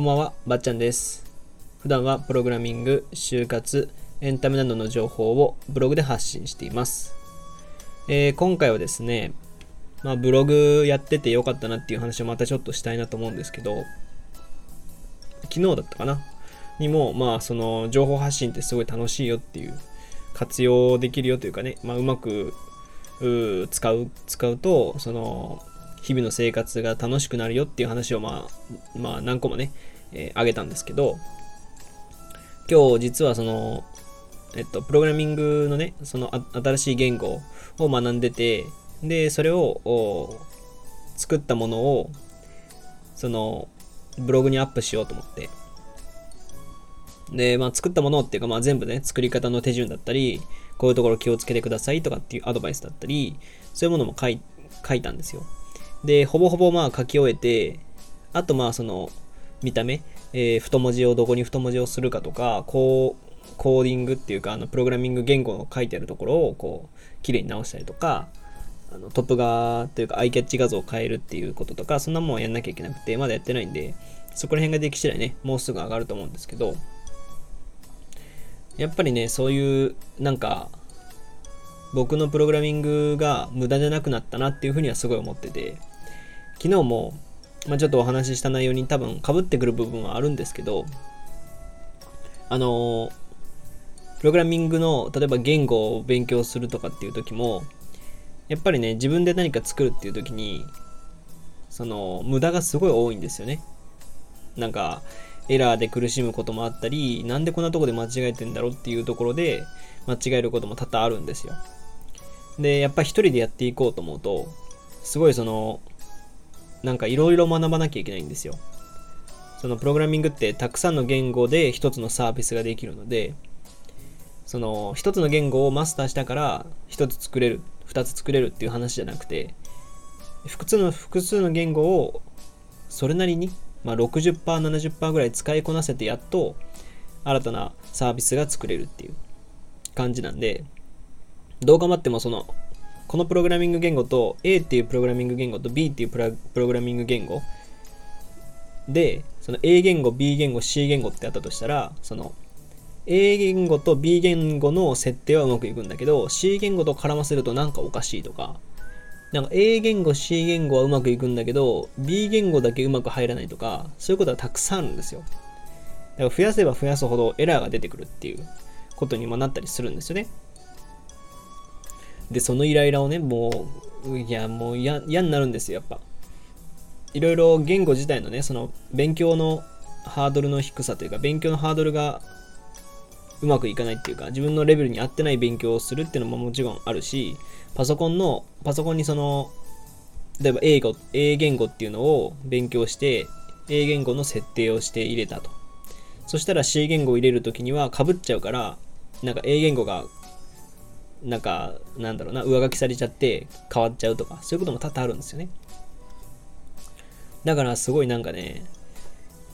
こんばんは、ばっちゃんです。普段はプログラミング、就活、エンタメなどの情報をブログで発信しています。えー今回はですね、まあ、ブログやっててよかったなっていう話をまたちょっとしたいなと思うんですけど、昨日だったかな？にも、まあ、その情報発信ってすごい楽しいよっていう、活用できるよというかね、まあ、うまくう使う、使うと、その、日々の生活が楽しくなるよっていう話をまあ、まあ何個もね、えーあげたんですけど、今日実はその、えっと、プログラミングのね、その新しい言語を学んでて、で、それを作ったものを、その、ブログにアップしようと思って。で、まあ、作ったものっていうか、まあ、全部ね、作り方の手順だったり、こういうところ気をつけてくださいとかっていうアドバイスだったり、そういうものも書い書いたんですよ。で、ほぼほぼまあ書き終えて、あとまあその見た目、えー太文字をどこに太文字をするかとか、こう、コーディングっていうか、あのプログラミング言語の書いてあるところをこう、綺麗に直したりとか、あのトップ画というかアイキャッチ画像を変えるっていうこととか、そんなもんやんなきゃいけなくて、まだやってないんで、そこら辺ができ次第ね、もうすぐ上がると思うんですけど、やっぱりね、そういう、なんか、僕のプログラミングが無駄じゃなくなったなっていうふうにはすごい思ってて、昨日も、まあ、ちょっとお話しした内容に多分被ってくる部分はあるんですけど、あのプログラミングの例えば言語を勉強するとかっていう時も、やっぱりね、自分で何か作るっていう時に、その無駄がすごい多いんですよね。なんか、エラーで苦しむこともあったり、なんでこんなとこで間違えてんだろうっていうところで間違えることも多々あるんですよ。で、やっぱ一人でやっていこうと思うと、すごいその、なんかいろいろ学ばなきゃいけないんですよ。そのプログラミングってたくさんの言語で一つのサービスができるので、その一つの言語をマスターしたから一つ作れる、二つ作れるっていう話じゃなくて、複数の複数の言語をそれなりに、まあ、60%、70%ぐらい使いこなせてやっと新たなサービスが作れるっていう感じなんで、どう頑張ってもそのこのプログラミング言語と A っていうプログラミング言語と B っていうプログラミング言語でその A 言語 B 言語 C 言語ってあったとしたらその A 言語と B 言語の設定はうまくいくんだけど C 言語と絡ませるとなんかおかしいとかなんか A 言語 C 言語はうまくいくんだけど B 言語だけうまく入らないとかそういうことはたくさんあるんですよ。だから増やせば増やすほどエラーが出てくるっていうことにもなったりするんですよね。で、そのイライラをね、もう、いや、もう嫌になるんですよ、やっぱ。いろいろ言語自体のね、その勉強のハードルの低さというか、勉強のハードルがうまくいかないっていうか、自分のレベルに合ってない勉強をするっていうのももちろんあるし、パソコンの、パソコンにその、例えば英語、英言語っていうのを勉強して、英言語の設定をして入れたと。そしたら C 言語を入れるときには被っちゃうから、なんか英言語がなんか、なんだろうな、上書きされちゃって変わっちゃうとか、そういうことも多々あるんですよね。だからすごいなんかね、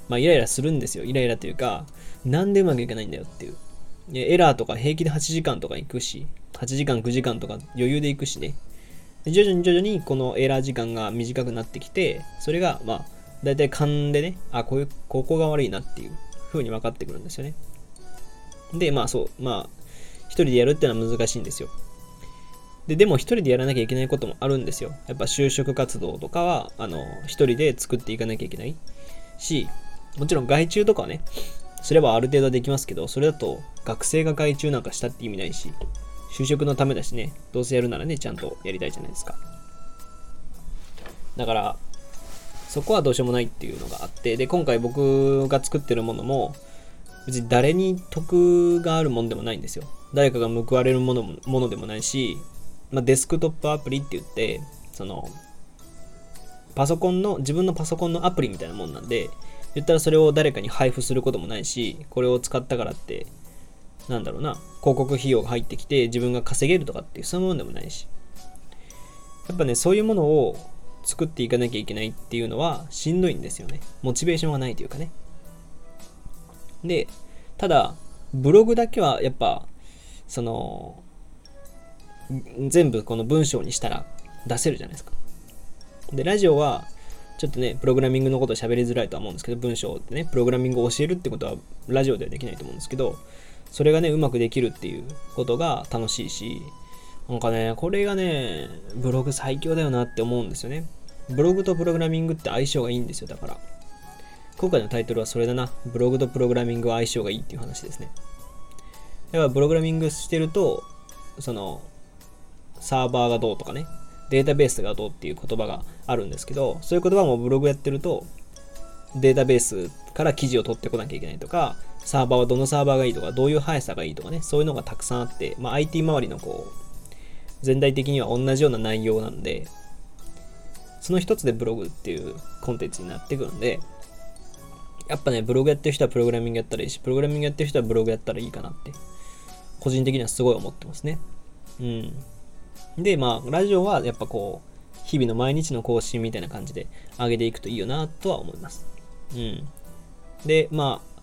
まあイライラするんですよ。イライラというか、なんでうまくいかないんだよっていう。いエラーとか平気で8時間とか行くし、8時間、9時間とか余裕で行くしね。徐々に徐々にこのエラー時間が短くなってきて、それがまあ、だいたい勘でね、あ、こういう、ここが悪いなっていう風に分かってくるんですよね。で、まあそう、まあ、一人でやるっていうのは難しいんですよ。で、でも一人でやらなきゃいけないこともあるんですよ。やっぱ就職活動とかは、あの、一人で作っていかなきゃいけないし、もちろん外注とかはね、すればある程度はできますけど、それだと学生が外注なんかしたって意味ないし、就職のためだしね、どうせやるならね、ちゃんとやりたいじゃないですか。だから、そこはどうしようもないっていうのがあって、で、今回僕が作ってるものも、別に誰に得があるものでもないんですよ。誰かが報われるものもものでもないし、まあ、デスクトップアプリって言って、その、パソコンの、自分のパソコンのアプリみたいなもんなんで、言ったらそれを誰かに配布することもないし、これを使ったからって、なんだろうな、広告費用が入ってきて自分が稼げるとかっていう、そういうものでもないし。やっぱね、そういうものを作っていかなきゃいけないっていうのはしんどいんですよね。モチベーションがないというかね。で、ただ、ブログだけはやっぱ、その、全部この文章にしたら出せるじゃないですか。で、ラジオはちょっとね、プログラミングのこと喋りづらいとは思うんですけど、文章でね、プログラミングを教えるってことは、ラジオではできないと思うんですけど、それがね、うまくできるっていうことが楽しいし、なんかね、これがね、ブログ最強だよなって思うんですよね。ブログとプログラミングって相性がいいんですよ、だから。今回のタイトルはそれだな。ブログとプログラミングは相性がいいっていう話ですね。だから、プログラミングしてると、その、サーバーがどうとかね、データベースがどうっていう言葉があるんですけど、そういう言葉もブログやってると、データベースから記事を取ってこなきゃいけないとか、サーバーはどのサーバーがいいとか、どういう速さがいいとかね、そういうのがたくさんあって、まあ、IT 周りのこう、全体的には同じような内容なんで、その一つでブログっていうコンテンツになってくるんで、やっぱね、ブログやってる人はプログラミングやったらいいし、プログラミングやってる人はブログやったらいいかなって、個人的にはすごい思ってますね。うん。で、まあ、ラジオはやっぱこう、日々の毎日の更新みたいな感じで上げていくといいよなとは思います。うん。で、まあ、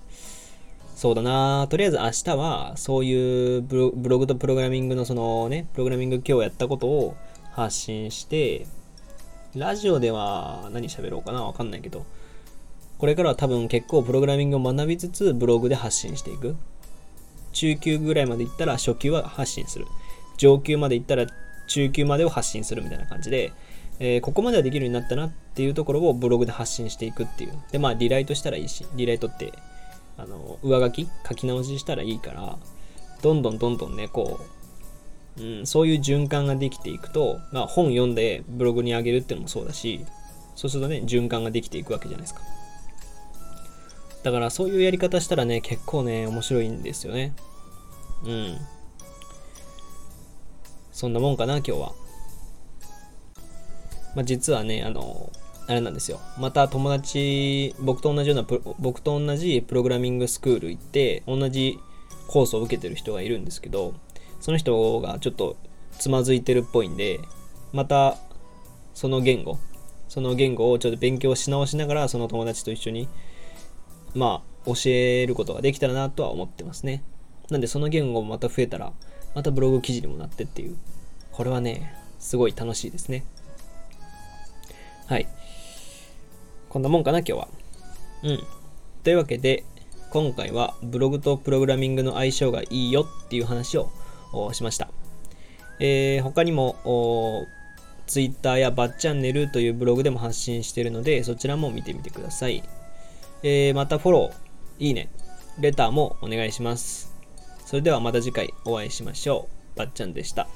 そうだなとりあえず明日はそういうブログとプログラミングのそのね、プログラミング今日やったことを発信して、ラジオでは何喋ろうかなわかんないけど、これからは多分結構プログラミングを学びつつブログで発信していく。中級ぐらいまで行ったら初級は発信する。上級まで行ったら中級までを発信するみたいな感じで、えー、ここまではできるようになったなっていうところをブログで発信していくっていう。で、まあ、リライトしたらいいし、リライトってあの上書き書き直ししたらいいからどんどんどんどんねこう、うん、そういう循環ができていくと、まあ、本読んでブログに上げるっていうのもそうだしそうするとね循環ができていくわけじゃないですかだからそういうやり方したらね結構ね面白いんですよね。うん。そんなもんかな今日は。まあ実はねあのあれなんですよ。また友達、僕と同じような、僕と同じプログラミングスクール行って、同じコースを受けてる人がいるんですけど、その人がちょっとつまずいてるっぽいんで、またその言語、その言語をちょっと勉強し直しながら、その友達と一緒に、まあ、教えることができたらなとは思ってますね。なんでその言語もまた増えたら、またブログ記事にもなってっていう、これはね、すごい楽しいですね。はい。こんなもんかな、今日は。うん。というわけで、今回はブログとプログラミングの相性がいいよっていう話をしました。えー、他にも、Twitter やバッチャンネルというブログでも発信しているので、そちらも見てみてください。えー、またフォロー、いいね、レターもお願いします。それではまた次回お会いしましょう。ばっちゃんでした。